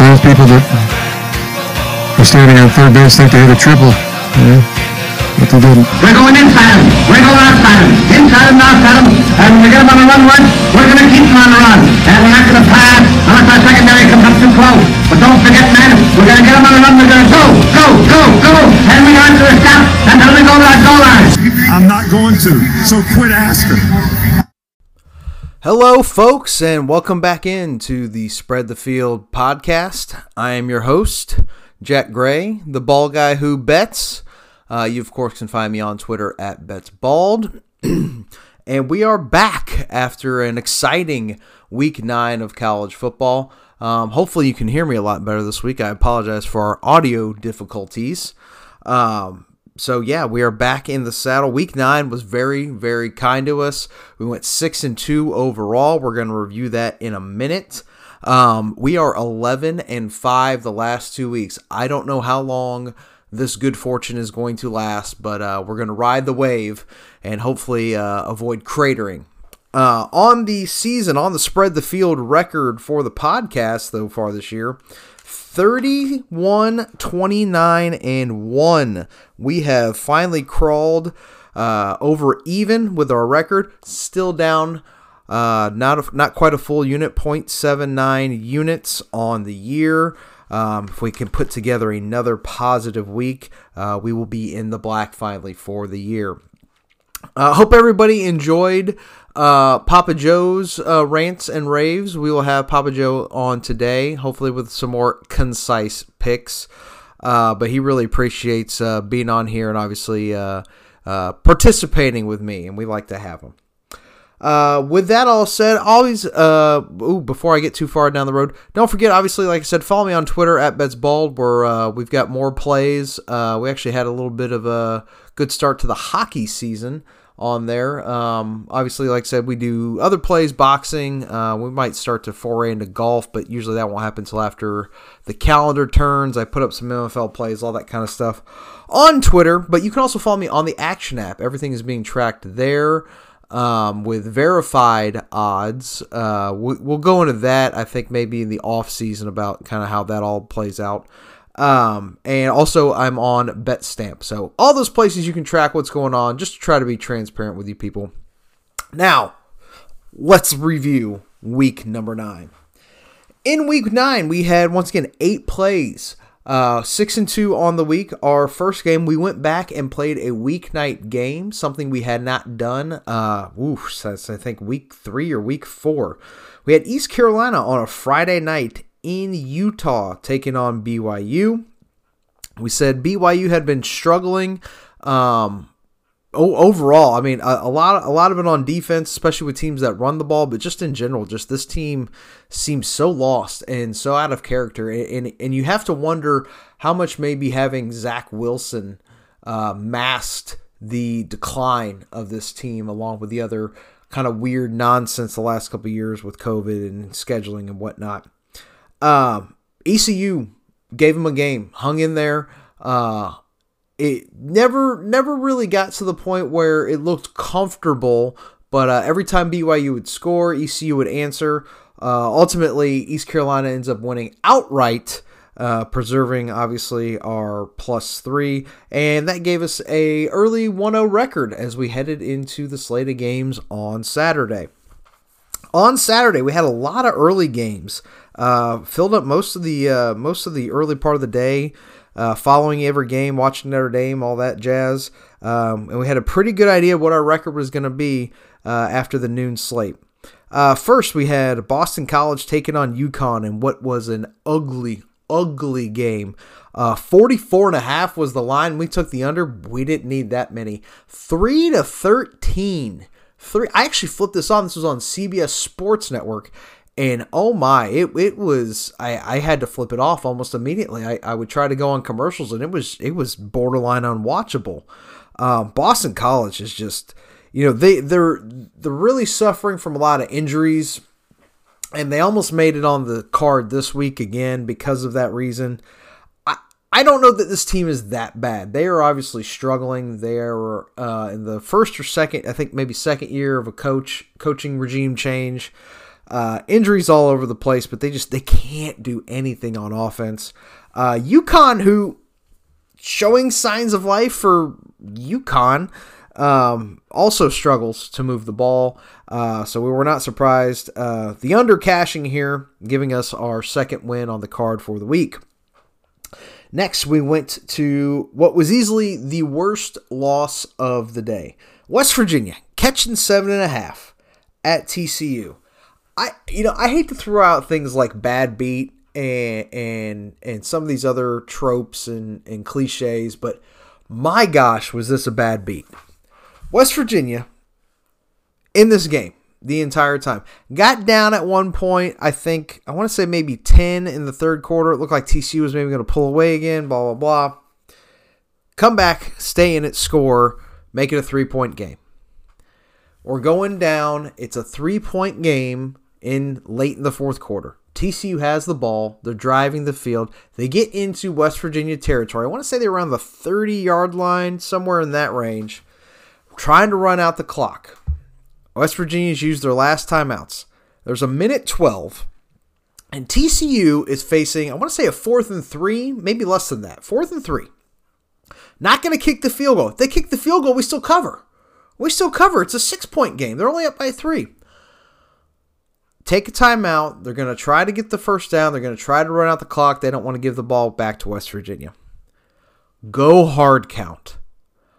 Sometimes people that are standing on third base think they hit a triple. Yeah. But they didn't. We're going inside him. We're going outside him. Inside him, outside him. And when we get him on the run once, we're going to keep him on the run. And we're not going to pass unless our secondary comes up too close. But don't forget, man, we're going to get him on the run. We're going to go, go, go, go. And we aren't going to stop until we go to that goal line. I'm not going to. So quit asking. Hello, folks, and welcome back into the Spread the Field podcast. I am your host, Jack Gray, the ball guy who bets. Uh, you, of course, can find me on Twitter at BetsBald. and we are back after an exciting week nine of college football. Um, hopefully, you can hear me a lot better this week. I apologize for our audio difficulties. Um, so yeah, we are back in the saddle. Week nine was very, very kind to us. We went six and two overall. We're going to review that in a minute. Um, we are eleven and five the last two weeks. I don't know how long this good fortune is going to last, but uh, we're going to ride the wave and hopefully uh, avoid cratering. Uh, on the season, on the spread the field record for the podcast so far this year, 31 29 and 1 we have finally crawled uh, over even with our record. Still down uh, not a, not quite a full unit 0.79 units on the year. Um, if we can put together another positive week uh, we will be in the black finally for the year. I uh, hope everybody enjoyed uh, Papa Joe's uh, rants and raves. We will have Papa Joe on today, hopefully with some more concise picks. Uh, but he really appreciates uh, being on here and obviously uh, uh, participating with me, and we like to have him. with that all said, always ooh, before I get too far down the road, don't forget. Obviously, like I said, follow me on Twitter at BetsBald, where we've got more plays. we actually had a little bit of a good start to the hockey season on there. Um, obviously, like I said, we do other plays, boxing. Uh, we might start to foray into golf, but usually that won't happen until after the calendar turns. I put up some NFL plays, all that kind of stuff on Twitter. But you can also follow me on the Action app. Everything is being tracked there. Um, with verified odds, uh, we, we'll go into that. I think maybe in the off season about kind of how that all plays out. Um, and also I'm on BetStamp. So all those places you can track what's going on, just to try to be transparent with you people. Now, let's review week number nine. In week nine, we had once again eight plays. Uh, six and two on the week. Our first game, we went back and played a weeknight game, something we had not done. Uh, oof, since I think week three or week four. We had East Carolina on a Friday night in Utah taking on BYU. We said BYU had been struggling um, overall. I mean, a, a, lot, a lot of it on defense, especially with teams that run the ball, but just in general, just this team seems so lost and so out of character, and and, and you have to wonder how much maybe having Zach Wilson uh, masked the decline of this team, along with the other kind of weird nonsense the last couple years with COVID and scheduling and whatnot. Um, ECU gave him a game, hung in there. Uh, it never never really got to the point where it looked comfortable, but uh, every time BYU would score, ECU would answer. Uh, ultimately, East Carolina ends up winning outright, uh, preserving obviously our plus three, and that gave us a early 1-0 record as we headed into the slate of games on Saturday. On Saturday, we had a lot of early games. Uh, filled up most of the uh, most of the early part of the day, uh, following every game, watching Notre Dame, all that jazz, um, and we had a pretty good idea what our record was going to be uh, after the noon slate. Uh, first, we had Boston College taking on UConn in what was an ugly, ugly game. Uh, 44 and a half was the line. We took the under. We didn't need that many. 3 to 13. Three. I actually flipped this on. This was on CBS Sports Network and oh my it, it was I, I had to flip it off almost immediately I, I would try to go on commercials and it was it was borderline unwatchable um, boston college is just you know they they're they're really suffering from a lot of injuries and they almost made it on the card this week again because of that reason I, I don't know that this team is that bad. They are obviously struggling. They are uh, in the first or second, I think maybe second year of a coach coaching regime change. Uh, injuries all over the place, but they just they can't do anything on offense. Uh, UConn, who showing signs of life for UConn, um, also struggles to move the ball. Uh, so we were not surprised. Uh, the under cashing here, giving us our second win on the card for the week. Next, we went to what was easily the worst loss of the day. West Virginia catching seven and a half at TCU. I you know I hate to throw out things like bad beat and and and some of these other tropes and, and cliches, but my gosh, was this a bad beat? West Virginia in this game the entire time. Got down at one point, I think, I want to say maybe 10 in the third quarter. It looked like TCU was maybe going to pull away again, blah, blah, blah. Come back, stay in it, score, make it a three point game. We're going down. It's a three point game in late in the fourth quarter. TCU has the ball. They're driving the field. They get into West Virginia territory. I want to say they're around the 30 yard line, somewhere in that range, trying to run out the clock. West Virginia's used their last timeouts. There's a minute 12, and TCU is facing, I want to say a fourth and three, maybe less than that. Fourth and three. Not going to kick the field goal. If they kick the field goal, we still cover. We still cover. It's a six point game. They're only up by three. Take a timeout. They're going to try to get the first down. They're going to try to run out the clock. They don't want to give the ball back to West Virginia. Go hard count.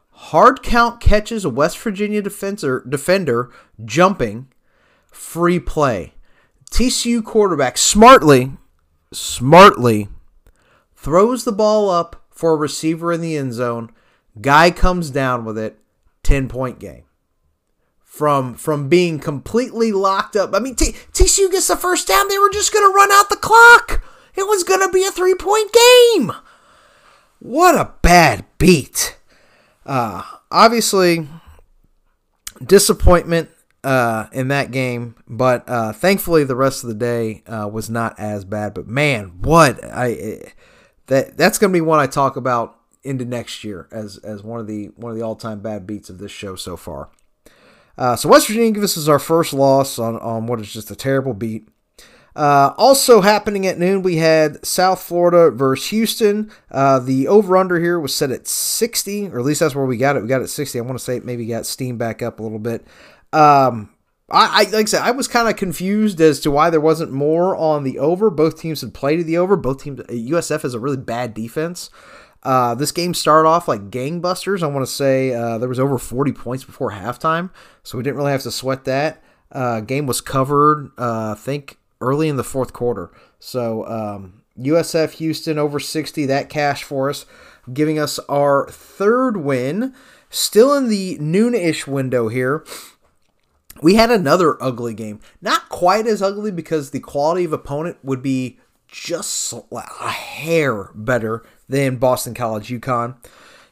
Hard count catches a West Virginia defender, defender jumping, free play. TCU quarterback smartly, smartly throws the ball up for a receiver in the end zone. Guy comes down with it. 10 point game. From from being completely locked up. I mean, T- TCU gets the first down. They were just going to run out the clock. It was going to be a three point game. What a bad beat. Uh, obviously, disappointment uh, in that game, but uh, thankfully the rest of the day uh, was not as bad. But man, what I eh, that that's going to be one I talk about into next year as as one of the one of the all time bad beats of this show so far. Uh, so West Virginia gives us our first loss on on what is just a terrible beat. Uh, also happening at noon, we had South Florida versus Houston. Uh, the over under here was set at 60, or at least that's where we got it. We got it at 60. I want to say it maybe got steam back up a little bit. Um, I, I, like I said, I was kind of confused as to why there wasn't more on the over. Both teams had played to the over. Both teams, USF has a really bad defense. Uh, this game started off like gangbusters. I want to say uh, there was over 40 points before halftime, so we didn't really have to sweat that. Uh, game was covered, uh, I think, early in the fourth quarter. So um, USF Houston over 60, that cash for us, giving us our third win. Still in the noon-ish window here. We had another ugly game. Not quite as ugly because the quality of opponent would be just a hair better than Boston College UConn.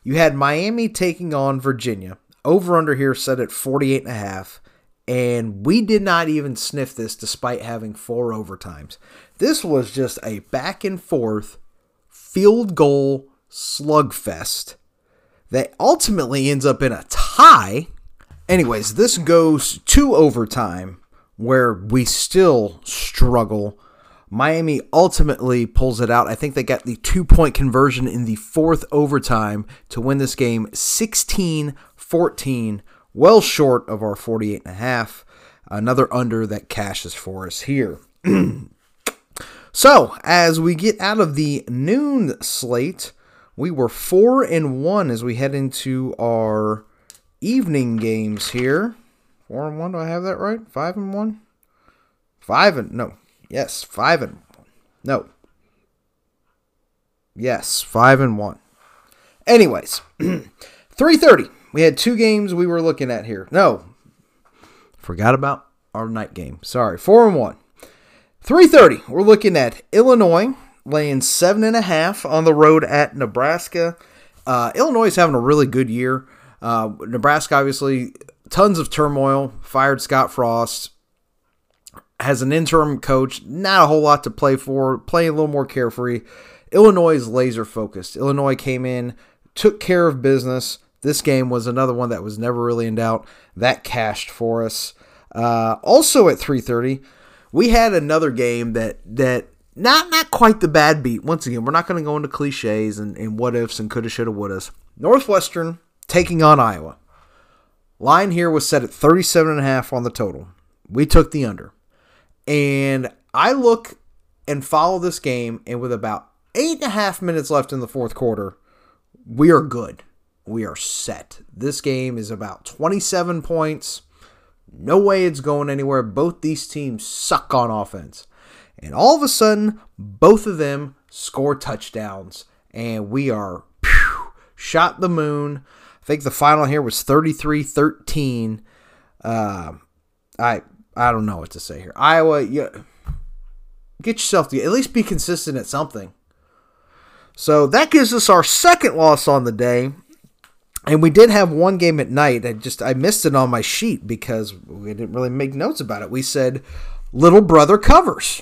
You had Miami taking on Virginia. Over under here set at 48 and a half and we did not even sniff this despite having four overtimes. This was just a back and forth field goal slugfest that ultimately ends up in a tie. Anyways, this goes to overtime where we still struggle. Miami ultimately pulls it out. I think they got the two point conversion in the fourth overtime to win this game 16 14 well short of our 48 and a half. Another under that cashes for us here. so, as we get out of the noon slate, we were 4 and 1 as we head into our evening games here. 4 and 1, do I have that right? 5 and 1? 5 and no. Yes, 5 and 1. No. Yes, 5 and 1. Anyways, 330 we had two games we were looking at here. No, forgot about our night game. Sorry, four and one. Three thirty. We're looking at Illinois laying seven and a half on the road at Nebraska. Uh, Illinois is having a really good year. Uh, Nebraska, obviously, tons of turmoil. Fired Scott Frost. Has an interim coach. Not a whole lot to play for. Playing a little more carefree. Illinois is laser focused. Illinois came in, took care of business. This game was another one that was never really in doubt. That cashed for us. Uh, also at 3:30, we had another game that that not not quite the bad beat. Once again, we're not going to go into cliches and, and what ifs and coulda, shoulda, wouldas. Northwestern taking on Iowa. Line here was set at 37 and a half on the total. We took the under. And I look and follow this game, and with about eight and a half minutes left in the fourth quarter, we are good. We are set. This game is about 27 points. No way it's going anywhere. Both these teams suck on offense. And all of a sudden, both of them score touchdowns. And we are phew, shot the moon. I think the final here was 33 13. Uh, I I don't know what to say here. Iowa, you, get yourself to at least be consistent at something. So that gives us our second loss on the day. And we did have one game at night. I just I missed it on my sheet because we didn't really make notes about it. We said little brother covers.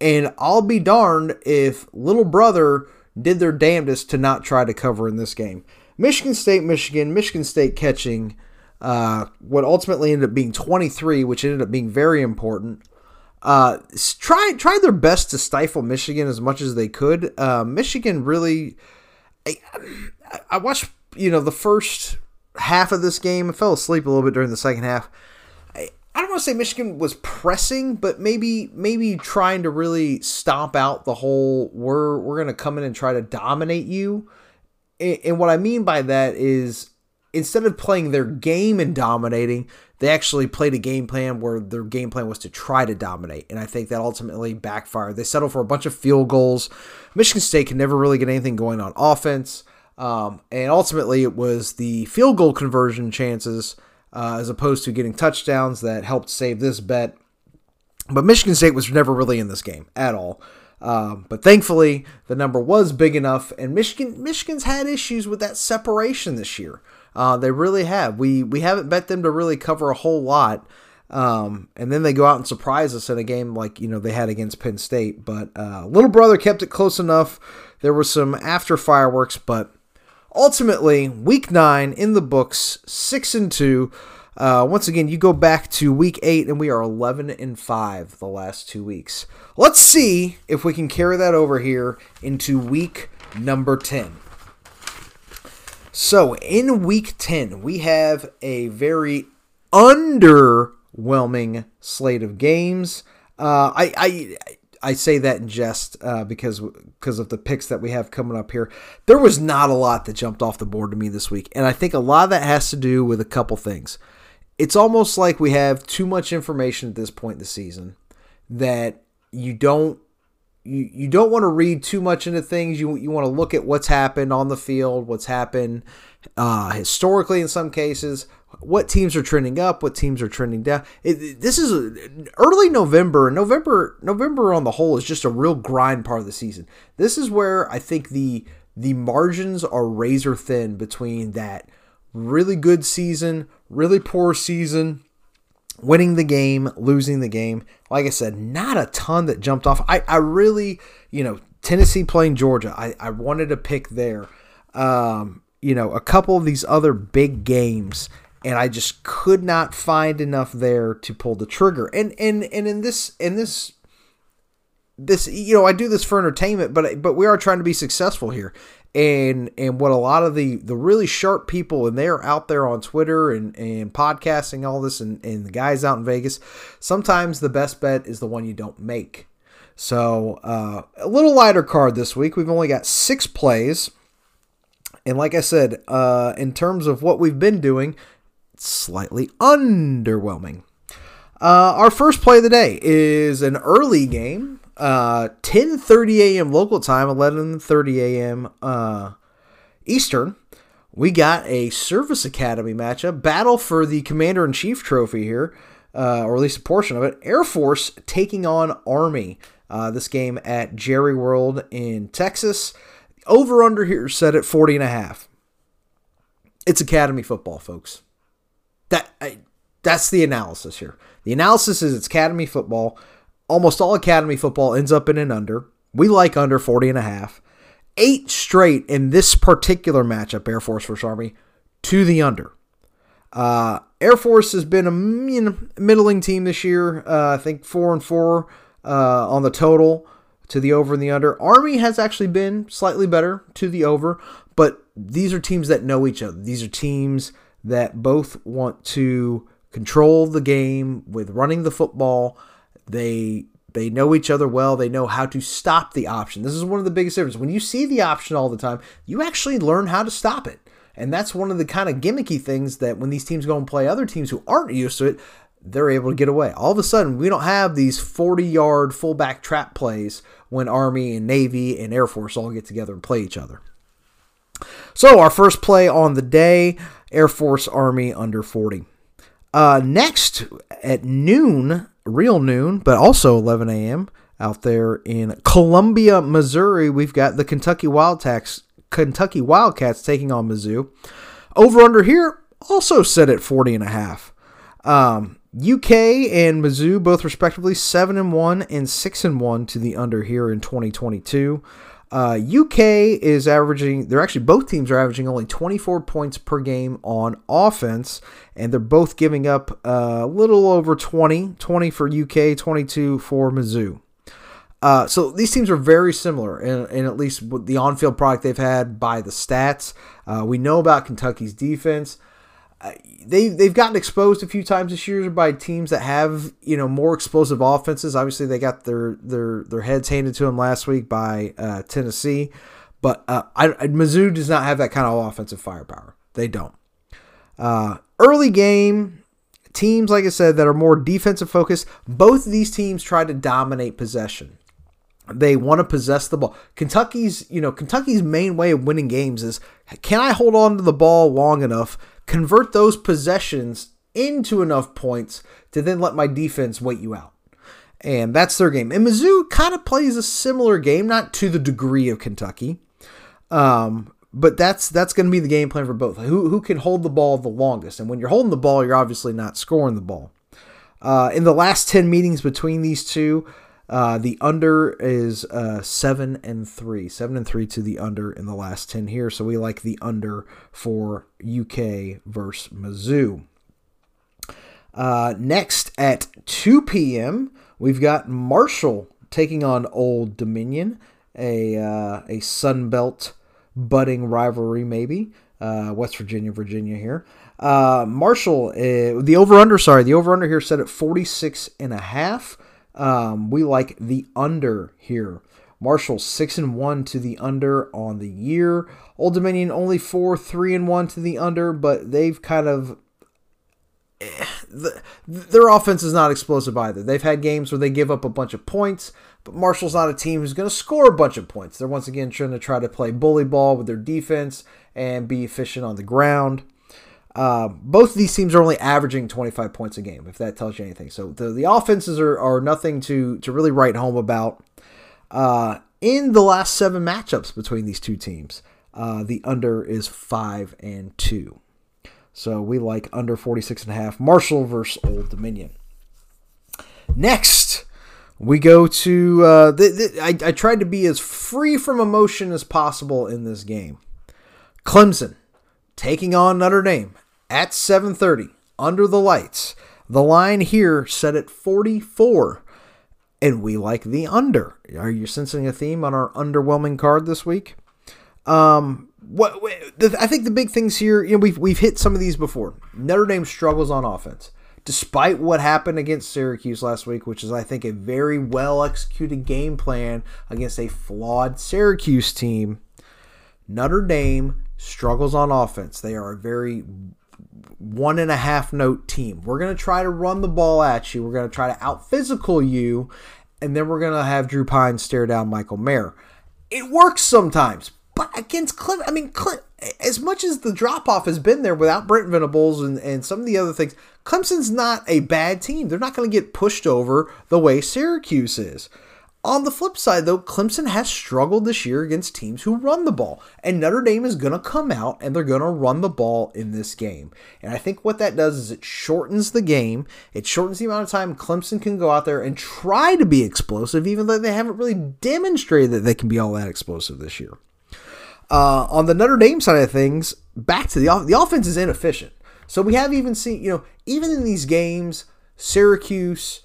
And I'll be darned if little brother did their damnedest to not try to cover in this game. Michigan State, Michigan, Michigan State catching uh, what ultimately ended up being 23, which ended up being very important. Uh, try tried their best to stifle Michigan as much as they could. Uh, Michigan really, I, I watched you know the first half of this game. I fell asleep a little bit during the second half. I, I don't want to say Michigan was pressing, but maybe maybe trying to really stomp out the whole we're we're gonna come in and try to dominate you. And, and what I mean by that is instead of playing their game and dominating, they actually played a game plan where their game plan was to try to dominate. And I think that ultimately backfired. They settled for a bunch of field goals. Michigan State could never really get anything going on offense. Um, and ultimately, it was the field goal conversion chances uh, as opposed to getting touchdowns that helped save this bet. But Michigan State was never really in this game at all. Um, but thankfully, the number was big enough, and Michigan Michigan's had issues with that separation this year. Uh, they really have. We we haven't bet them to really cover a whole lot. Um, and then they go out and surprise us in a game like you know they had against Penn State. But uh, little brother kept it close enough. There was some after fireworks, but ultimately week nine in the books, six and two. Uh, once again, you go back to week eight, and we are 11 and 5 the last two weeks. Let's see if we can carry that over here into week number 10. So, in week 10, we have a very underwhelming slate of games. Uh, I, I I say that in jest uh, because because of the picks that we have coming up here. There was not a lot that jumped off the board to me this week, and I think a lot of that has to do with a couple things. It's almost like we have too much information at this point in the season that you don't you, you don't want to read too much into things. You you want to look at what's happened on the field, what's happened uh, historically in some cases, what teams are trending up, what teams are trending down. It, this is a, early November. November November on the whole is just a real grind part of the season. This is where I think the the margins are razor thin between that really good season, really poor season, winning the game, losing the game. Like I said, not a ton that jumped off. I, I really, you know, Tennessee playing Georgia, I, I wanted to pick there. Um, you know, a couple of these other big games, and I just could not find enough there to pull the trigger. And and and in this in this this you know I do this for entertainment, but but we are trying to be successful here and and what a lot of the the really sharp people and they're out there on Twitter and and podcasting all this and and the guys out in Vegas sometimes the best bet is the one you don't make. So uh, a little lighter card this week. We've only got six plays. And like I said uh, in terms of what we've been doing slightly underwhelming. Uh, our first play of the day is an early game uh 10:30 a.m. local time, 11:30 a.m. Uh, Eastern. We got a Service Academy matchup, battle for the Commander in Chief trophy here, uh, or at least a portion of it. Air Force taking on Army. Uh, this game at Jerry World in Texas. Over under here set at 40 and a half. It's Academy football, folks. That I, that's the analysis here. The analysis is it's Academy football almost all academy football ends up in an under. We like under 40 and a half. Eight straight in this particular matchup, Air Force versus Army, to the under. Uh, Air Force has been a you know, middling team this year. Uh, I think four and four uh, on the total to the over and the under. Army has actually been slightly better to the over, but these are teams that know each other. These are teams that both want to control the game with running the football. They they know each other well. They know how to stop the option. This is one of the biggest differences. When you see the option all the time, you actually learn how to stop it. And that's one of the kind of gimmicky things that when these teams go and play other teams who aren't used to it, they're able to get away. All of a sudden, we don't have these 40 yard fullback trap plays when Army and Navy and Air Force all get together and play each other. So, our first play on the day Air Force Army under 40. Uh, next at noon, real noon, but also 11 a.m. out there in Columbia, Missouri, we've got the Kentucky Wildcats, Kentucky Wildcats taking on Mizzou. Over under here also set at 40 and a half. Um, UK and Mizzou both respectively 7 and 1 and 6 and 1 to the under here in 2022. Uh, UK is averaging, they're actually both teams are averaging only 24 points per game on offense, and they're both giving up a little over 20, 20 for UK, 22 for Mizzou. Uh, so these teams are very similar in, in at least the on field product they've had by the stats. Uh, we know about Kentucky's defense they they've gotten exposed a few times this year by teams that have you know more explosive offenses. Obviously, they got their their their heads handed to them last week by uh, Tennessee, but uh, I, Mizzou does not have that kind of offensive firepower. They don't. Uh, early game teams, like I said, that are more defensive focused. Both of these teams try to dominate possession. They want to possess the ball. Kentucky's, you know, Kentucky's main way of winning games is can I hold on to the ball long enough convert those possessions into enough points to then let my defense wait you out. And that's their game. And Mizzou kind of plays a similar game, not to the degree of Kentucky. Um, but that's that's going to be the game plan for both. Who, who can hold the ball the longest? And when you're holding the ball, you're obviously not scoring the ball. Uh, in the last 10 meetings between these two, uh, the under is uh, seven and three, seven and three to the under in the last ten here. So we like the under for UK versus Mizzou. Uh, next at 2 p.m., we've got Marshall taking on Old Dominion, a uh, a Sun Belt budding rivalry, maybe. Uh, West Virginia, Virginia here. Uh, Marshall, uh, the over under, sorry, the over under here set at 46 and a half. Um, we like the under here. Marshall six and one to the under on the year. Old Dominion only four three and one to the under, but they've kind of eh, the, their offense is not explosive either. They've had games where they give up a bunch of points, but Marshall's not a team who's going to score a bunch of points. They're once again trying to try to play bully ball with their defense and be efficient on the ground. Uh, both of these teams are only averaging 25 points a game, if that tells you anything. So the, the offenses are, are nothing to, to really write home about. Uh, in the last seven matchups between these two teams, uh, the under is 5 and 2. So we like under 46 and a half. Marshall versus Old Dominion. Next, we go to. Uh, I, I tried to be as free from emotion as possible in this game. Clemson taking on Notre Dame at 7:30 under the lights. The line here set at 44 and we like the under. Are you sensing a theme on our underwhelming card this week? Um what I think the big things here, you know, we've we've hit some of these before. Notre Dame struggles on offense. Despite what happened against Syracuse last week, which is I think a very well executed game plan against a flawed Syracuse team, Notre Dame struggles on offense. They are a very one and a half note team. We're going to try to run the ball at you. We're going to try to out physical you. And then we're going to have Drew Pyne stare down Michael Mayer. It works sometimes. But against Clint, I mean, as much as the drop off has been there without Brent Venables and, and some of the other things, Clemson's not a bad team. They're not going to get pushed over the way Syracuse is. On the flip side, though, Clemson has struggled this year against teams who run the ball. And Notre Dame is going to come out and they're going to run the ball in this game. And I think what that does is it shortens the game. It shortens the amount of time Clemson can go out there and try to be explosive, even though they haven't really demonstrated that they can be all that explosive this year. Uh, on the Notre Dame side of things, back to the the offense is inefficient. So we have even seen, you know, even in these games, Syracuse,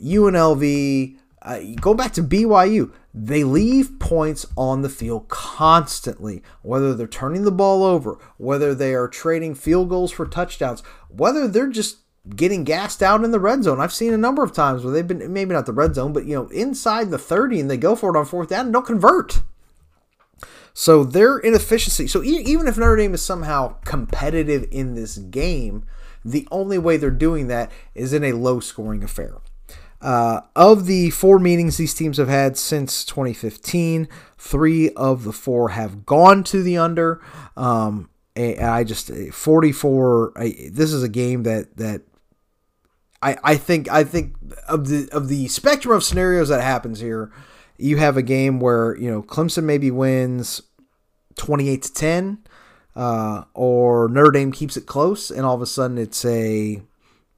UNLV, uh, go back to BYU. They leave points on the field constantly, whether they're turning the ball over, whether they are trading field goals for touchdowns, whether they're just getting gassed out in the red zone. I've seen a number of times where they've been maybe not the red zone, but you know, inside the 30 and they go for it on fourth down and don't convert. So their inefficiency. So even if Notre Dame is somehow competitive in this game, the only way they're doing that is in a low scoring affair. Uh, of the four meetings these teams have had since 2015, three of the four have gone to the under. Um, I just 44. I, this is a game that that I I think I think of the of the spectrum of scenarios that happens here. You have a game where you know Clemson maybe wins 28 to 10, uh, or Notre Dame keeps it close, and all of a sudden it's a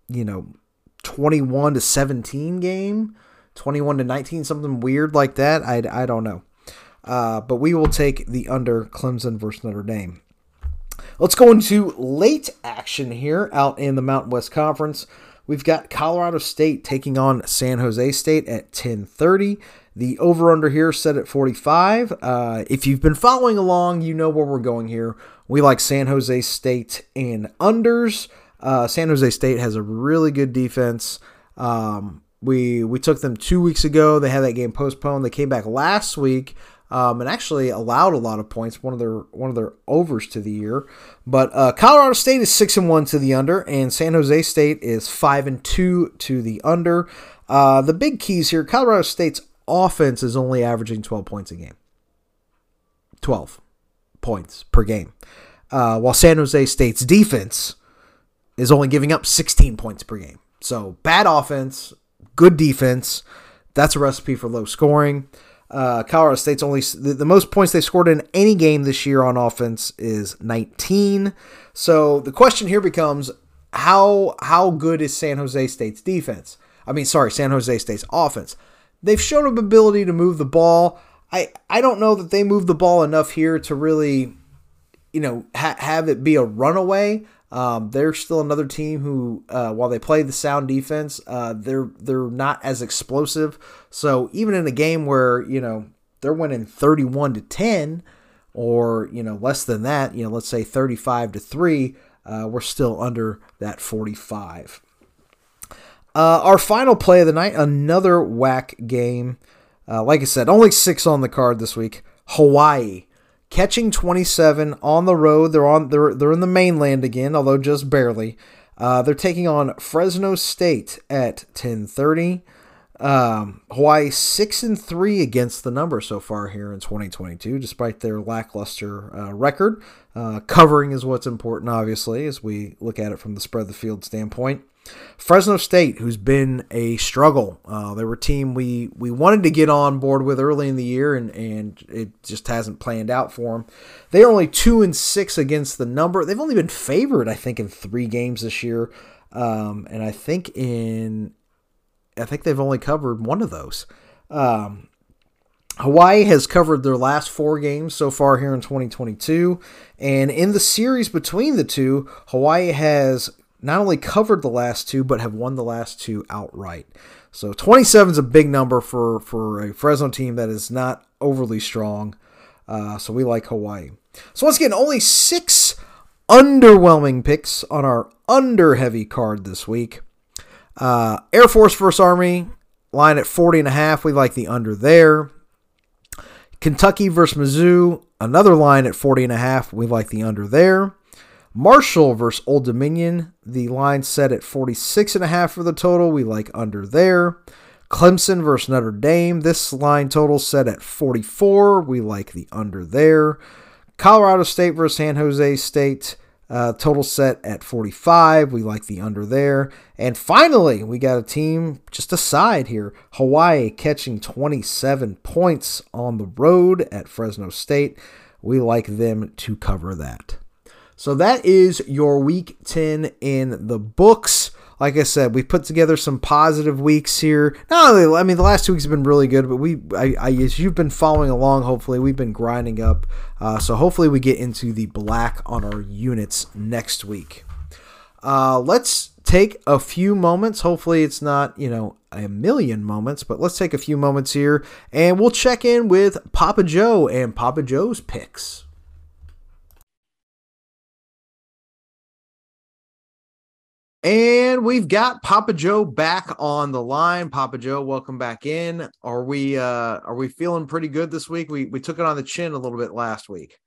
you know 21 to 17 game, 21 to 19, something weird like that. I, I don't know. Uh, but we will take the under Clemson versus Notre Dame. Let's go into late action here out in the Mountain West Conference. We've got Colorado State taking on San Jose State at 1030. The over under here set at 45. Uh, if you've been following along, you know where we're going here. We like San Jose State in unders. Uh, San Jose State has a really good defense. Um, we we took them two weeks ago. They had that game postponed. They came back last week um, and actually allowed a lot of points. One of their one of their overs to the year. But uh, Colorado State is six and one to the under, and San Jose State is five and two to the under. Uh, the big keys here: Colorado State's offense is only averaging twelve points a game. Twelve points per game, uh, while San Jose State's defense is only giving up 16 points per game. So bad offense, good defense. That's a recipe for low scoring. Uh, Colorado State's only the, the, most points they scored in any game this year on offense is 19. So the question here becomes how how good is San Jose State's defense? I mean, sorry, San Jose State's offense. They've shown an ability to move the ball. I I don't know that they move the ball enough here to really, you know, ha- have it be a runaway. Um, they're still another team who, uh, while they play the sound defense, uh, they're they're not as explosive. So even in a game where you know they're winning thirty-one to ten, or you know less than that, you know let's say thirty-five to three, uh, we're still under that forty-five. Uh, our final play of the night, another whack game. Uh, like I said, only six on the card this week. Hawaii catching 27 on the road. They're on they're they're in the mainland again, although just barely. Uh, they're taking on Fresno State at 10:30. Um, Hawaii six and three against the number so far here in 2022, despite their lackluster uh, record. Uh, covering is what's important, obviously, as we look at it from the spread the field standpoint. Fresno State, who's been a struggle. Uh, they were a team we, we wanted to get on board with early in the year, and, and it just hasn't planned out for them. They are only two and six against the number. They've only been favored, I think, in three games this year, um, and I think in I think they've only covered one of those. Um, Hawaii has covered their last four games so far here in 2022. And in the series between the two, Hawaii has not only covered the last two, but have won the last two outright. So 27 is a big number for, for a Fresno team that is not overly strong. Uh, so we like Hawaii. So once again, only six underwhelming picks on our under heavy card this week. Uh, Air Force versus Army line at 40 and a half. We like the under there. Kentucky versus Mizzou, another line at 40 and a half. We like the under there. Marshall versus Old Dominion, the line set at 46 and a half for the total. We like under there. Clemson versus Notre Dame, this line total set at 44. We like the under there. Colorado State versus San Jose State. Uh, total set at 45. We like the under there. And finally, we got a team just aside here. Hawaii catching 27 points on the road at Fresno State. We like them to cover that. So that is your week 10 in the books like I said, we put together some positive weeks here. Not only, I mean, the last two weeks have been really good, but we, I, I as you've been following along, hopefully we've been grinding up. Uh, so hopefully we get into the black on our units next week. Uh, let's take a few moments. Hopefully it's not, you know, a million moments, but let's take a few moments here and we'll check in with Papa Joe and Papa Joe's picks. And we've got Papa Joe back on the line. Papa Joe, welcome back in. Are we uh are we feeling pretty good this week? We we took it on the chin a little bit last week.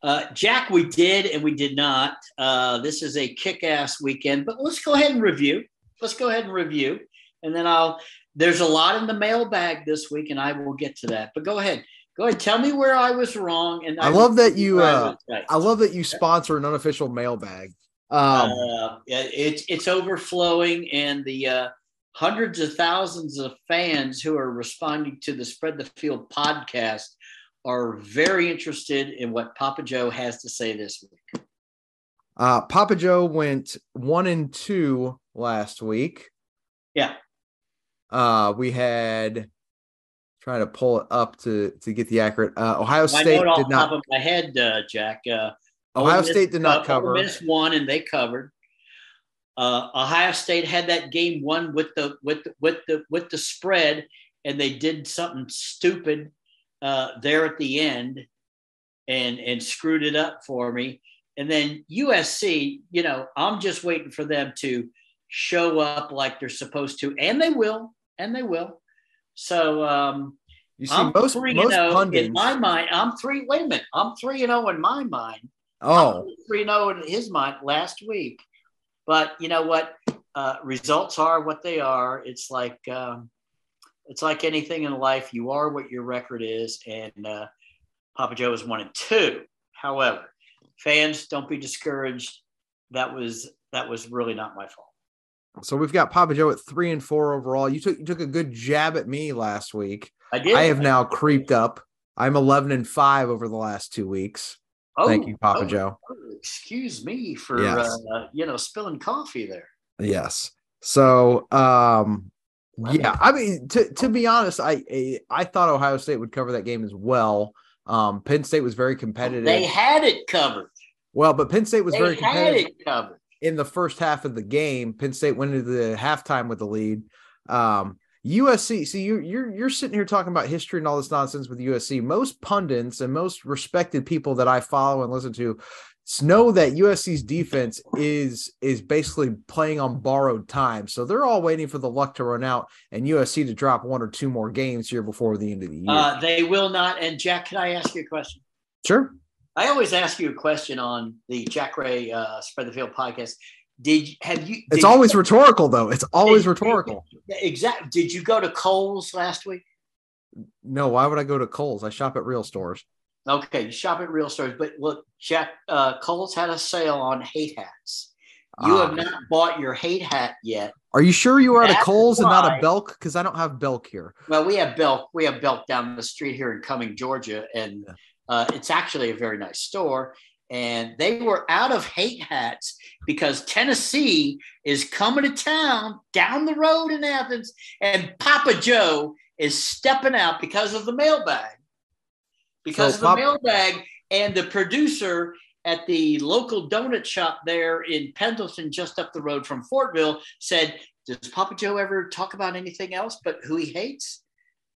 Uh, Jack, we did and we did not. Uh, this is a kick-ass weekend, but let's go ahead and review. Let's go ahead and review, and then I'll. There's a lot in the mailbag this week, and I will get to that. But go ahead, go ahead. Tell me where I was wrong. And I, I love that you. Uh, right. I love that you sponsor an unofficial mailbag. Um, uh, it's it's overflowing, and the uh, hundreds of thousands of fans who are responding to the Spread the Field podcast are very interested in what Papa Joe has to say this week. Uh, Papa Joe went one and two last week. Yeah. Uh, we had trying to pull it up to to get the accurate. Uh, Ohio State did not. Top of my head, uh, Jack. Uh, Ohio State did not cover. Ole Miss won and they covered. Uh, Ohio State had that game won with the with the, with the with the spread, and they did something stupid uh, there at the end, and and screwed it up for me. And then USC, you know, I'm just waiting for them to show up like they're supposed to, and they will, and they will. So um, you see, I'm most, most oh pundits in my mind. I'm three. Wait a minute, I'm three and zero oh in my mind. Oh, three zero in his mind last week, but you know what? Uh, results are what they are. It's like um, it's like anything in life. You are what your record is, and uh, Papa Joe is one and two. However, fans, don't be discouraged. That was that was really not my fault. So we've got Papa Joe at three and four overall. You took you took a good jab at me last week. I did. I have now creeped up. I'm 11 and five over the last two weeks. Oh, Thank you, Papa oh, Joe. Excuse me for yes. uh, you know spilling coffee there. Yes. So, um, yeah, I mean, to to be honest, I I thought Ohio State would cover that game as well. Um, Penn State was very competitive. They had it covered. Well, but Penn State was they very competitive. Had it covered in the first half of the game. Penn State went into the halftime with the lead. Um, USC, see you you're you're sitting here talking about history and all this nonsense with USC. Most pundits and most respected people that I follow and listen to know that USC's defense is is basically playing on borrowed time. So they're all waiting for the luck to run out and USC to drop one or two more games here before the end of the year. Uh, they will not. And Jack, can I ask you a question? Sure. I always ask you a question on the Jack Ray uh, Spread the Field podcast. Did have you? Did it's always you, rhetorical, though. It's always did, rhetorical. Exactly. Did you go to Kohl's last week? No. Why would I go to Kohl's? I shop at real stores. Okay, you shop at real stores, but look, Jack uh, Kohl's had a sale on hate hats. You uh, have not bought your hate hat yet. Are you sure you are at a Kohl's and not a Belk? Because I don't have Belk here. Well, we have Belk. We have Belk down the street here in Cumming, Georgia, and uh, it's actually a very nice store and they were out of hate hats because Tennessee is coming to town down the road in Athens, and Papa Joe is stepping out because of the mailbag. Because so of the mailbag, and the producer at the local donut shop there in Pendleton, just up the road from Fortville, said, Does Papa Joe ever talk about anything else but who he hates?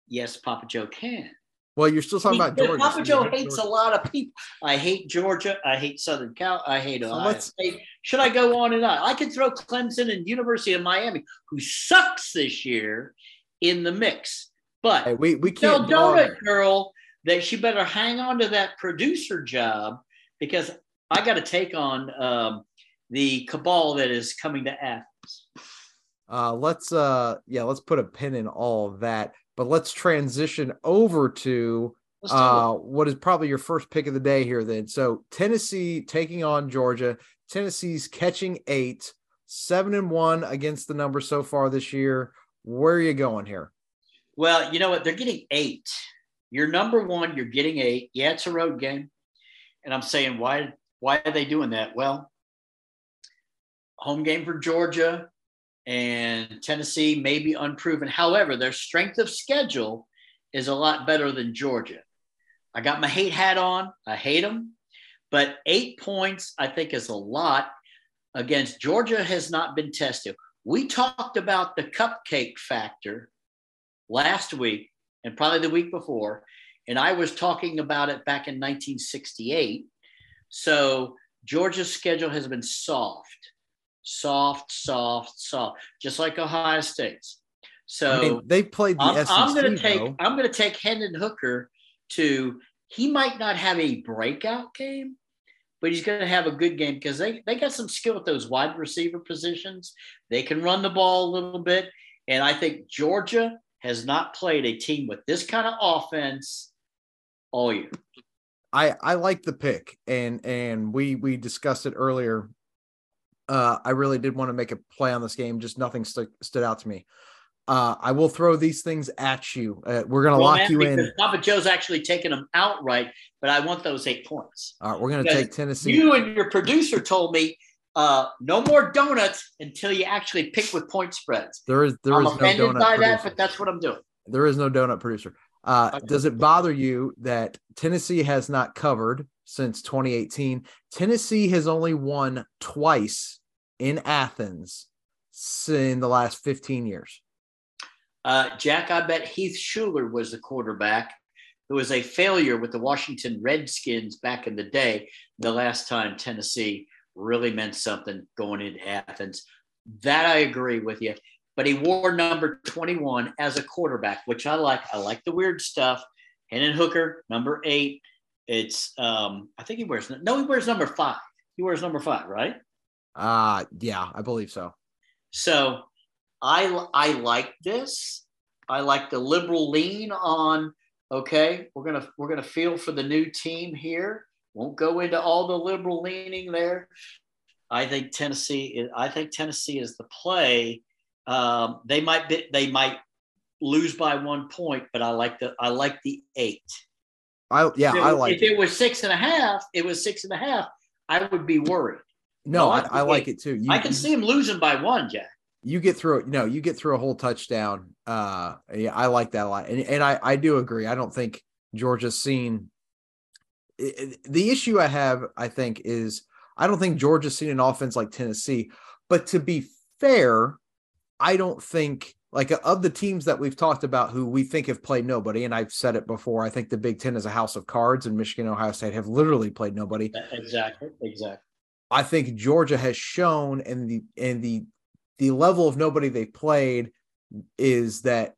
Yes, Papa Joe can. Well, you're still talking about Georgia. Papa Joe hates Georgia. a lot of people. I hate Georgia. I hate Southern Cal. I hate Ohio State. Should I go on and on? I could throw Clemson and University of Miami, who sucks this year, in the mix. But hey, we we can't tell Donut Girl that she better hang on to that producer job because I got to take on um, the cabal that is coming to Athens. Uh, let's uh, yeah, let's put a pin in all that. But let's transition over to uh, what is probably your first pick of the day here then. So Tennessee taking on Georgia. Tennessee's catching eight, seven and one against the number so far this year. Where are you going here? Well, you know what? They're getting eight. You're number one. You're getting eight. Yeah, it's a road game, and I'm saying why? Why are they doing that? Well, home game for Georgia and Tennessee may be unproven. However, their strength of schedule is a lot better than Georgia. I got my hate hat on. I hate them, but eight points I think is a lot against Georgia has not been tested. We talked about the cupcake factor last week and probably the week before, and I was talking about it back in 1968. So Georgia's schedule has been soft, soft, soft, soft, just like Ohio State's. So I mean, they played the I'm, SEC. I'm going to take though. I'm going to take Hendon Hooker to. He might not have a breakout game, but he's going to have a good game because they they got some skill at those wide receiver positions. They can run the ball a little bit, and I think Georgia has not played a team with this kind of offense all year. I I like the pick, and and we we discussed it earlier. Uh, I really did want to make a play on this game, just nothing stu- stood out to me. Uh, I will throw these things at you. Uh, we're gonna lock you in. Papa Joe's actually taking them outright, but I want those eight points. All right, we're gonna take Tennessee. You and your producer told me uh, no more donuts until you actually pick with point spreads. there is there I'm is no offended donut by that, producer. but that's what I'm doing. There is no donut producer. Uh, does it bother you that Tennessee has not covered since 2018? Tennessee has only won twice in Athens in the last 15 years. Uh, Jack, I bet Heath Shuler was the quarterback who was a failure with the Washington Redskins back in the day, the last time Tennessee really meant something going into Athens. That I agree with you. But he wore number 21 as a quarterback, which I like. I like the weird stuff. Hendon Hooker, number eight. It's um, I think he wears no, he wears number five. He wears number five, right? Uh yeah, I believe so. So I I like this. I like the liberal lean on okay, we're gonna we're gonna feel for the new team here. Won't go into all the liberal leaning there. I think Tennessee is I think Tennessee is the play. Um, they might be, they might lose by one point, but I like the I like the eight. I yeah, I like if it. it was six and a half, it was six and a half, I would be worried. No, I, I like it too. You, I can see him losing by one, Jack. you get through it. No, you get through a whole touchdown. Uh, yeah, I like that a lot, and and I I do agree. I don't think Georgia's seen. The issue I have, I think, is I don't think Georgia's seen an offense like Tennessee. But to be fair, I don't think like uh, of the teams that we've talked about who we think have played nobody, and I've said it before. I think the Big Ten is a house of cards, and Michigan, and Ohio State have literally played nobody. Exactly, exactly. I think Georgia has shown and the and the the level of nobody they played is that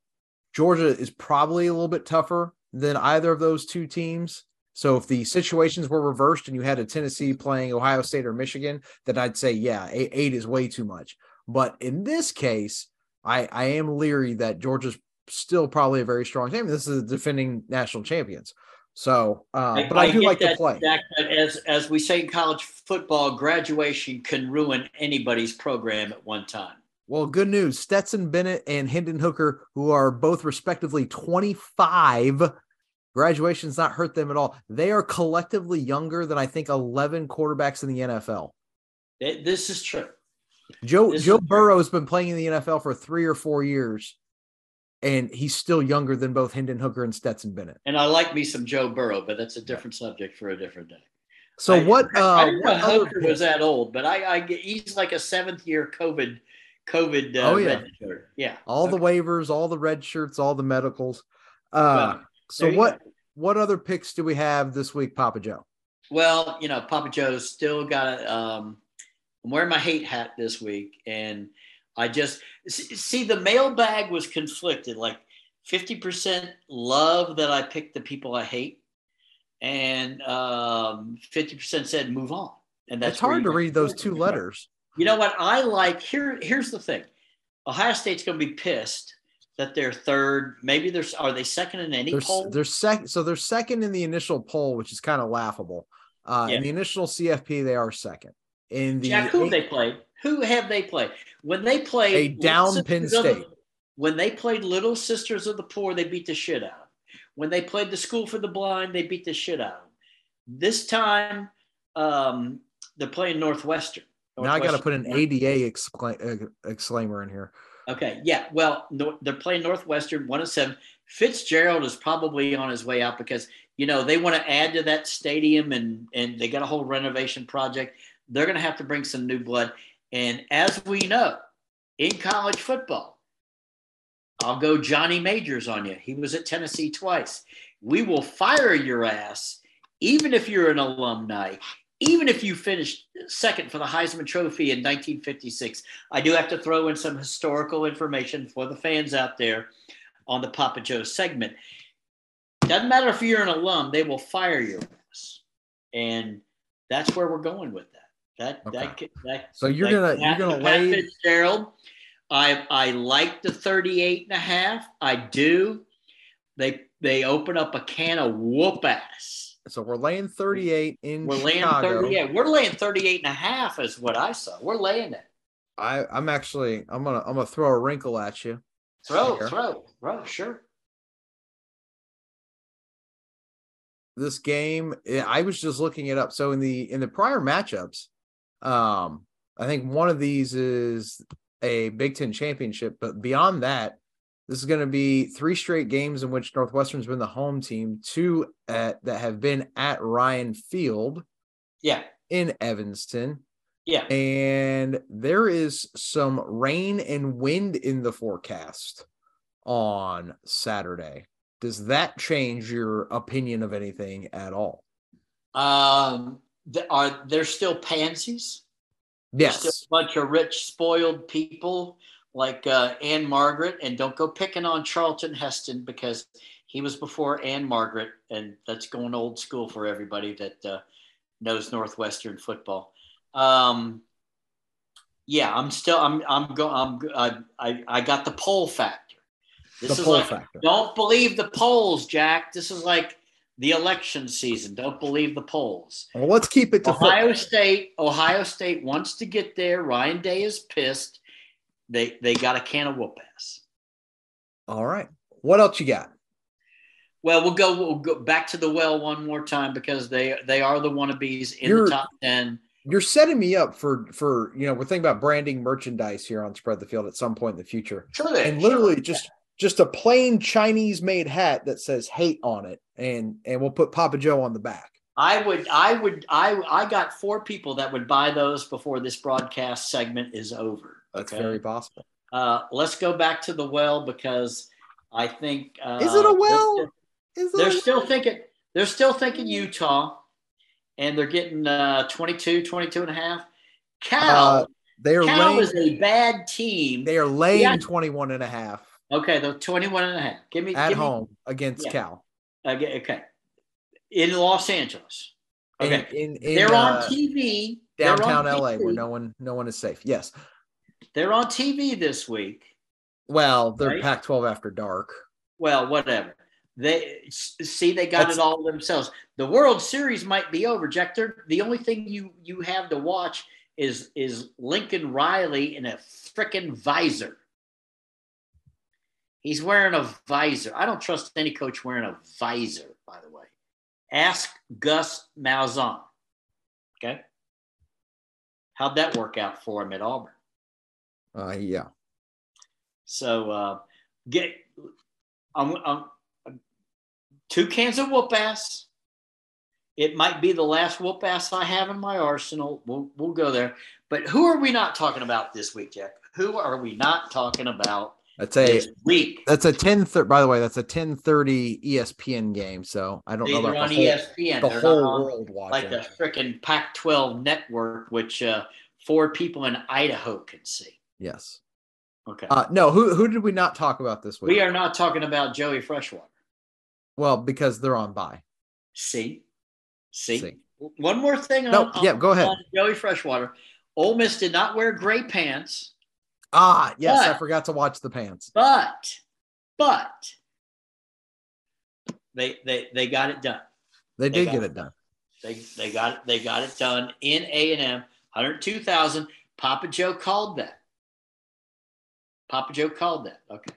Georgia is probably a little bit tougher than either of those two teams. So if the situations were reversed and you had a Tennessee playing Ohio State or Michigan, then I'd say yeah, eight, eight is way too much. But in this case, I I am leery that Georgia's still probably a very strong team. This is the defending national champions. So, uh, but I, do like the that, play. Jack, but as as we say in college football, graduation can ruin anybody's program at one time. Well, good news. Stetson Bennett and Hendon Hooker, who are both respectively 25, graduation's not hurt them at all. They are collectively younger than I think 11 quarterbacks in the NFL. It- this is true. Joe This Joe. Burrow has been playing in the NFL for three or four years, and he's still younger than both Hendon Hooker and Stetson Bennett. And I like me some Joe Burrow, but that's a different subject for a different day. So I- what? Uh, I didn't know Hooker was that old, but I, I he's like a seventh year COVID COVID. Uh, Oh, yeah. yeah. all the waivers, all the red shirts, all the medicals. Uh, Well, so what? go. What other picks do we have this week, Papa Joe? Well, you know, Papa Joe's still got a. Um, I'm wearing my hate hat this week, and I just see the mailbag was conflicted. Like 50% love that I picked the people I hate, and um, 50% said move on. And that's it's hard to read those two letters. You know what I like? Here, here's the thing. Ohio State's going to be pissed that they're third. Maybe there's are they second in any They're, poll? they're second, so they're second in the initial poll, which is kind of laughable. Uh, Yeah. In the initial CFP, they are second. In the Jack, who have they played? Who have they played? When they played A down Penn of the- State. when they played Little Sisters of the Poor, they beat the shit out. of them. When they played the School for the Blind, they beat the shit out. of them. This time, um, they're playing Northwestern. now I got to put an ADA excla- uh, exclaimer in here. Okay, yeah. Well, no, they're playing Northwestern one and seven. Fitzgerald is probably on his way out because you know they want to add to that stadium and and they got a whole renovation project. They're going to have to bring some new blood. And as we know, in college football, I'll go Johnny Majors on you. He was at Tennessee twice. We will fire your ass, even if you're an alumni, even if you finished second for the Heisman Trophy in 1956. I do have to throw in some historical information for the fans out there on the Papa Joe segment. Doesn't matter if you're an alum, they will fire your ass. And that's where we're going with that. That that Okay. that So you're that gonna- you're gonna lay- Fitzgerald. I I like the 38 and a half. I do. They they open up a can of whoop ass. So we're laying 38 in We're laying Chicago. 38. We're laying 38 and a half is what I saw. We're laying it. I, I'm actually I'm gonna I'm gonna throw a wrinkle at you. Throw, Here. throw, throw, sure. This game, eh, I was just looking it up. So in the in the prior matchups, um, I think one of these is a Big Ten championship, but beyond that, this is going to be three straight games in which Northwestern's been the home team, two at, that have been at Ryan Field Yeah, in Evanston. yeah. and there is some rain and wind in the forecast on Saturday. Does that change your opinion of anything at all? Um, th- are there still pansies? There's still Yes. a bunch of rich, spoiled people like uh, Ann-Margret, and don't go picking on Charlton Heston because he was before Ann-Margret, and that's going old school for everybody that uh, knows Northwestern football. Um, yeah, I'm still, I'm, I'm going, I'm, I, I, I got the poll factor. This The is poll like, factor. don't believe the polls, Jack. This is like the election season. Don't believe the polls. Well, let's keep it to Ohio. State, Ohio State wants to get there. Ryan Day is pissed. They they got a can of whoop ass. All right. What else you got? Well, we'll go we'll go back to the well one more time because they they are the wannabes in You're- the top ten. You're setting me up for for you know we're thinking about branding merchandise here on Spread the Field at some point in the future, Sure, and literally just just a plain Chinese made hat that says hate on it, and and we'll put Papa Joe on the back. I would I would I I got four people that would buy those before this broadcast segment is over. That's okay? very possible. Uh, let's go back to the well because I think uh, Is it a well? Is They're it- still thinking they're still thinking Utah, and they're getting uh, 22, 22 and a half. Cal, Uh, they are Cal laying, is a bad team. they are laying Yeah. 21 and a half Okay, the 21 and a half. Give me at give home against Yeah. Cal. Okay, okay. In Los Angeles. Okay. In, in, they're on uh, TV. They're on downtown LA where no one no one is safe. Yes. They're on TV this week. Well, they're Right. Pac-12 after dark. Well, whatever. They see they got That's- it all themselves. The World Series might be over, Jack. They're, the only thing you you have to watch is is Lincoln Riley in a frickin' visor. He's wearing a visor. I don't trust any coach wearing a visor, by the way. Ask Gus Malzahn. Okay. How'd that work out for him at Auburn? Uh, yeah. So uh, get I'm, I'm, two cans of whoop ass. It might be the last whoop ass I have in my arsenal. We'll we'll go there. But who are we not talking about this week, Jack? Who are we not talking about That's a week? that's a 10 thir- by the way, that's a 1030 ESPN game. So I don't These know about on the whole, ESPN. the They're whole world like the freaking Pac-12 network, which uh, four people in Idaho can see. yes. Okay. Uh, no, who who did we not talk about this week? we are not talking about Joey Freshwater. well, because they're on by. See, see. See. One more thing. No, on, yeah, on- go ahead. Joey Freshwater. Ole Miss did not wear gray pants, Ah, yes, I forgot to watch the pants. but but they they they got it done. They They did got get it it done. They they got it they got it done in A and M. 102,000. Papa Joe called that. Papa Joe called that. Okay.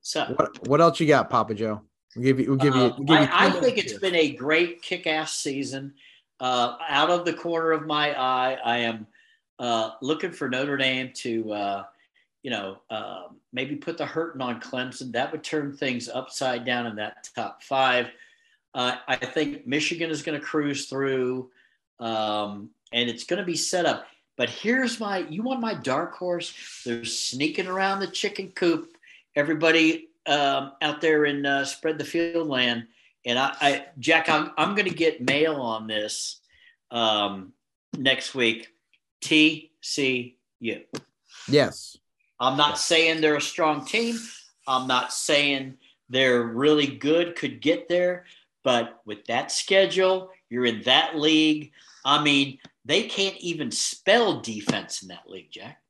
So What what else you got, Papa Joe? We'll give you we'll give you, uh, we'll give you I, I think minutes it's here. been a great kick-ass season. Uh, out of the corner of my eye, I am uh, looking for Notre Dame to, uh, you know, uh, maybe put the hurting on Clemson. That would turn things upside down in that top five. Uh, I think Michigan is going to cruise through, um, and it's going to be set up. But here's my, you want my dark horse? They're sneaking around the chicken coop. Everybody um, out there in uh, spread the field land. And I, I Jack, I'm, I'm going to get mail on this um, next week. TCU. Yes. I'm not saying they're a strong team. I'm not saying they're really good, could get there. But with that schedule, you're in that league. I mean, they can't even spell defense in that league, Jack.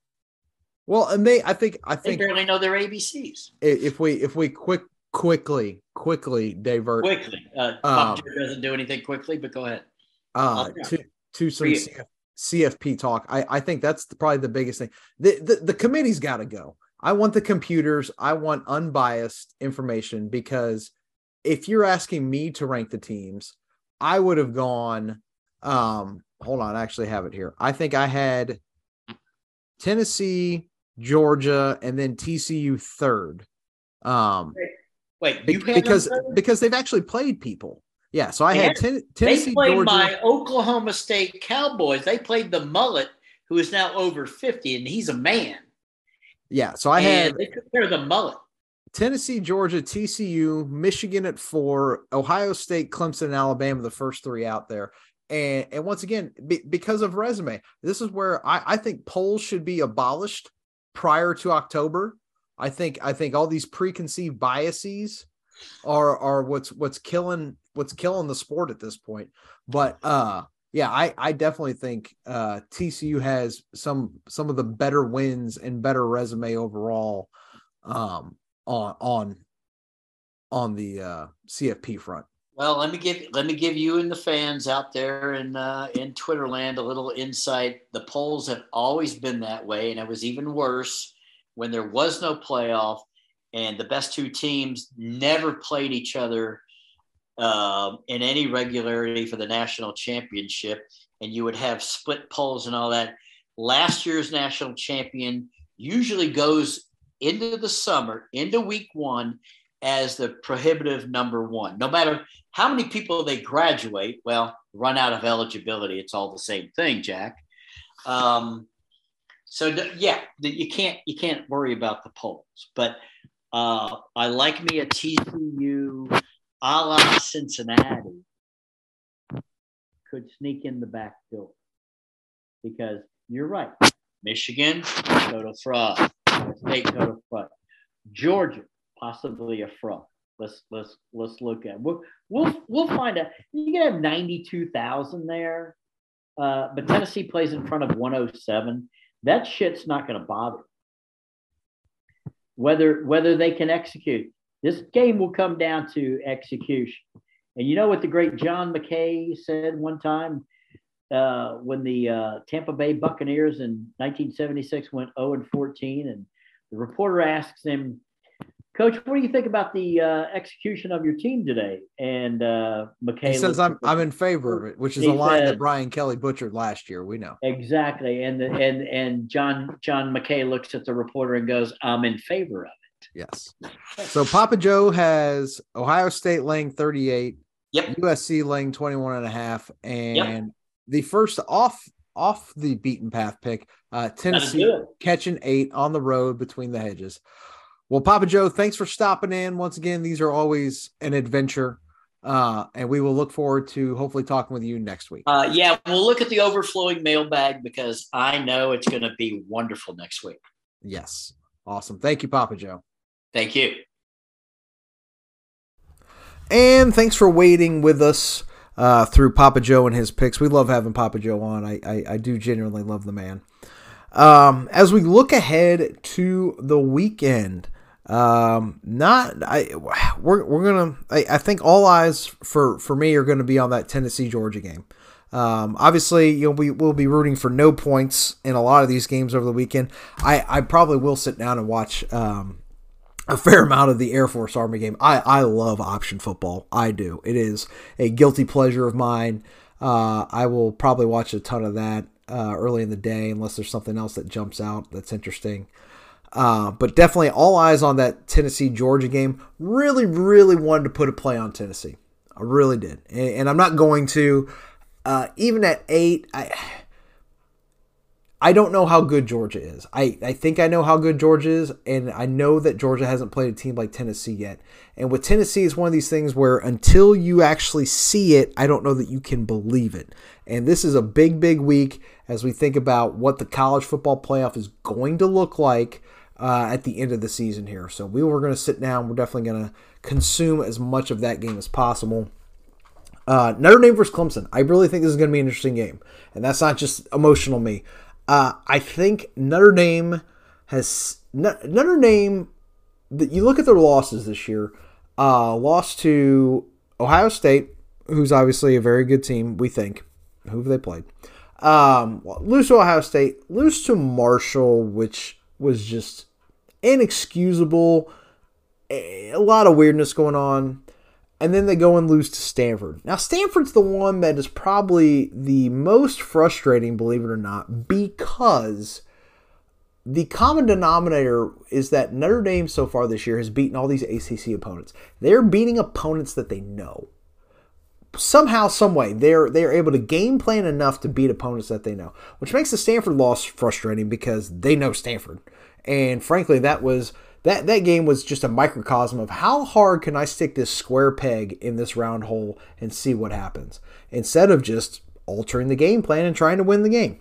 Well, and they I think I think They barely know their ABCs. if we if we quick quickly quickly divert Quickly. Uh, Um, doesn't do anything quickly, but go ahead. uh to to some you. CF, CFP talk. I I think that's the, probably the biggest thing. The the, the committee's got to go. I want the computers. I want unbiased information because if you're asking me to rank the teams, I would have gone. Um, hold on, I actually have it here. I think I had Tennessee, Georgia, and then TCU third. Um, Wait, be- you because because they've actually played people. Yeah, so I had had- ten, they played Georgia. my Oklahoma State Cowboys. They played the mullet, who is now over 50, and he's a man. yeah, so I and had they took care of the mullet. Tennessee, Georgia, TCU, Michigan at four, Ohio State, Clemson, and Alabama, the first three out there. And and once again, be, because of resume, this is where I, I think polls should be abolished prior to October. I think I think all these preconceived biases are are what's what's killing what's killing the sport at this point. But uh yeah, I I definitely think uh TCU has some some of the better wins and better resume overall um on on on the uh CFP front. Well, let me give let me give you and the fans out there in uh, in Twitter land a little insight. The polls have always been that way, and it was even worse when there was no playoff, and the best two teams never played each other um, in any regularity for the national championship, and you would have split polls and all that. Last year's national champion usually goes into the summer, into week one, as the prohibitive number one. No matter how many people they graduate, well, run out of eligibility, it's all the same thing, Jack. Um, so yeah, you can't you can't worry about the polls, but uh, I like me a TCU a la Cincinnati could sneak in the back door because you're right. Michigan, total fraud. State, total fraud. Georgia, possibly a fraud. Let's let's let's look at. We'll we'll we'll find out. You can have ninety two thousand there, uh, but Tennessee plays in front of one hundred seven. That shit's not going to bother. Whether whether they can execute this game will come down to execution. And you know what the great John McKay said one time uh, when the uh, Tampa Bay Buccaneers in 1976 went 0 and 14, and the reporter asks him, "Coach, what do you think about the uh, execution of your team today?" And uh, McKay He says I'm I'm in favor of it, which is a line that Brian Kelly butchered last year. We know. exactly, and the, and and John John McKay looks at the reporter and goes, "I'm in favor of it." Yes. So Papa Joe has Ohio State laying 38, Yep. USC laying 21 and a half, and the first off off the beaten path pick, uh Tennessee catching eight on the road between the hedges. Well, Papa Joe, thanks for stopping in. Once again, these are always an adventure. Uh, and we will look forward to hopefully talking with you next week. Uh, yeah, we'll look at the overflowing mailbag because I know it's going to be wonderful next week. Yes. Awesome. Thank you, Papa Joe. Thank you. And thanks for waiting with us uh, through Papa Joe and his picks. We love having Papa Joe on. I, I, I do genuinely love the man. Um, as we look ahead to the weekend, Um, not I. We're, we're gonna. I, I think all eyes for for me are going to be on that Tennessee Georgia game. Um, obviously, you we will be rooting for no points in a lot of these games over the weekend. I, I probably will sit down and watch um, a fair amount of the Air Force Army game. I, I love option football. I do. It is a guilty pleasure of mine. Uh, I will probably watch a ton of that uh, early in the day unless there's something else that jumps out that's interesting. Uh, but definitely all eyes on that Tennessee Georgia game. Really, really wanted to put a play on Tennessee. I really did. And, and I'm not going to. Uh, even at eight, I I don't know how good Georgia is. I, I think I know how good Georgia is, and I know that Georgia hasn't played a team like Tennessee yet. And with Tennessee, it's one of these things where until you actually see it, I don't know that you can believe it. And this is a big, big week as we think about what the college football playoff is going to look like uh, at the end of the season here. So we were going to sit down. We're definitely going to consume as much of that game as possible. Uh, Notre Dame versus Clemson. I really think this is going to be an interesting game, and that's not just emotional me. Uh, I think Notre Dame has Notre Dame. You look at their losses this year. Uh, lost to Ohio State, who's obviously a very good team. We think. Who have they played? Um, lose to Ohio State. Lose to Marshall, which was just inexcusable. A lot of weirdness going on and then they go and lose to Stanford. Now, Stanford's the one that is probably the most frustrating, believe it or not, because the common denominator is that Notre Dame so far this year has beaten all these ACC opponents. They're beating opponents that they know. Somehow, some way, they're they're able to game plan enough to beat opponents that they know, which makes the Stanford loss frustrating because they know Stanford, and frankly, that was that that game was just a microcosm of how hard can I stick this square peg in this round hole and see what happens instead of just altering the game plan and trying to win the game.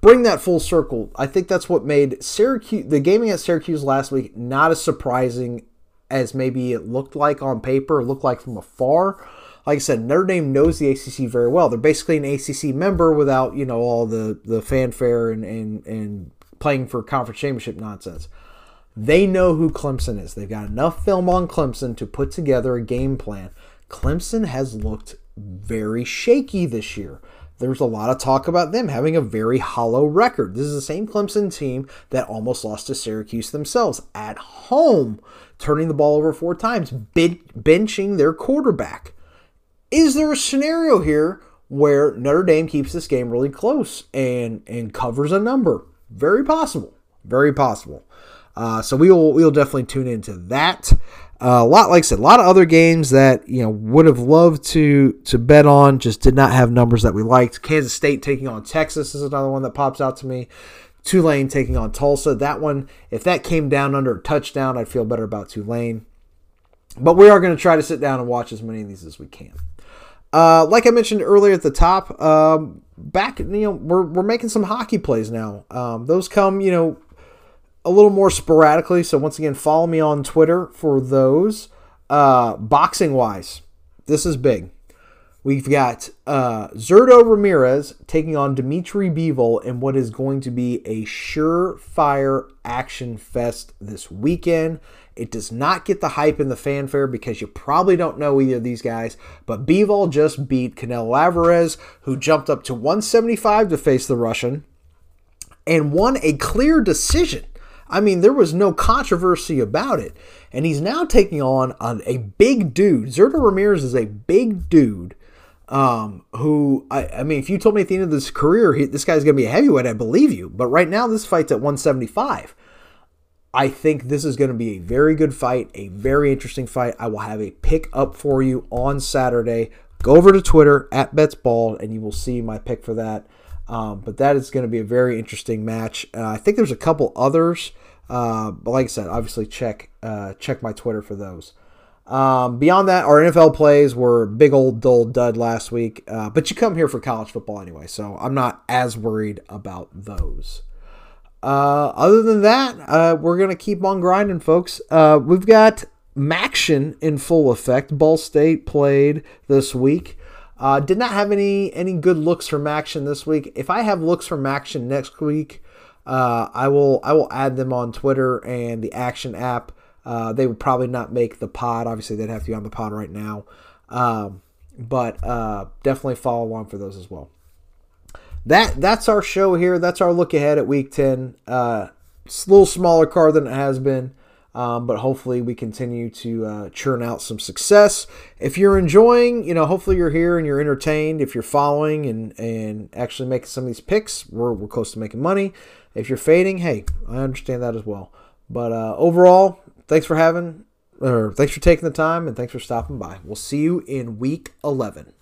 Bring that full circle. I think that's what made Syracuse the gaming at Syracuse last week not as surprising as maybe it looked like on paper, looked like from afar. Like I said, Notre Dame knows the ACC very well. They're basically an ACC member without, you know, all the, the fanfare and, and, and playing for conference championship nonsense. They know who Clemson is. They've got enough film on Clemson to put together a game plan. Clemson has looked very shaky this year. There's a lot of talk about them having a very hollow record. This is the same Clemson team that almost lost to Syracuse themselves at home, turning the ball over four times, benching their quarterback. Is there a scenario here where Notre Dame keeps this game really close and, and covers a number? Very possible. Very possible. Uh, so we will we'll definitely tune into that. Uh, a lot, like I said, a lot of other games that you know would have loved to to bet on, just did not have numbers that we liked. Kansas State taking on Texas is another one that pops out to me. Tulane taking on Tulsa. That one, if that came down under a touchdown, I'd feel better about Tulane. But we are going to try to sit down and watch as many of these as we can. Uh, like I mentioned earlier at the top, um, back you know we're we're making some hockey plays now. Um, those come you know a little more sporadically. So once again, follow me on Twitter for those. Uh, boxing wise, this is big. We've got uh, Zurdo Ramirez taking on Dimitri Bivol in what is going to be a surefire action fest this weekend. It does not get the hype and the fanfare because you probably don't know either of these guys. But Bivol just beat Canelo Alvarez, who jumped up to 175 to face the Russian and won a clear decision. I mean, there was no controversy about it. And he's now taking on, a big dude. Zurdo Ramirez is a big dude um, who, I, I, mean, if you told me at the end of this career, he, this guy's going to be a heavyweight, I believe you. But right now, this fight's at 175. I think this is going to be a very good fight, a very interesting fight. I will have a pick up for you on Saturday. Go over to Twitter at BetsBall and you will see my pick for that. Um, but that is going to be a very interesting match. Uh, I think there's a couple others, uh, but like I said, obviously check uh, check my Twitter for those. Um, beyond that, our NFL plays were big old dull dud last week, uh, but you come here for college football anyway, so I'm not as worried about those. Uh, other than that, uh, we're going to keep on grinding, folks. Uh, we've got MACtion in full effect. Ball State played this week. Uh, did not have any any good looks from MACtion this week. If I have looks from MACtion next week, uh, I will I will add them on Twitter and the Action app. Uh, they would probably not make the pod. Obviously, they'd have to be on the pod right now. Um, but definitely follow along for those as well. That that's our show here. That's our look ahead at Week Ten. Uh, it's a little smaller car than it has been. Um, but hopefully we continue to uh, churn out some success. If you're enjoying, you know, hopefully you're here and you're entertained. If you're following and and actually making some of these picks, we're, we're close to making money. If you're fading, hey, I understand that as well. But uh, overall, thanks for having, or thanks for taking the time, and thanks for stopping by. We'll see you in week 11.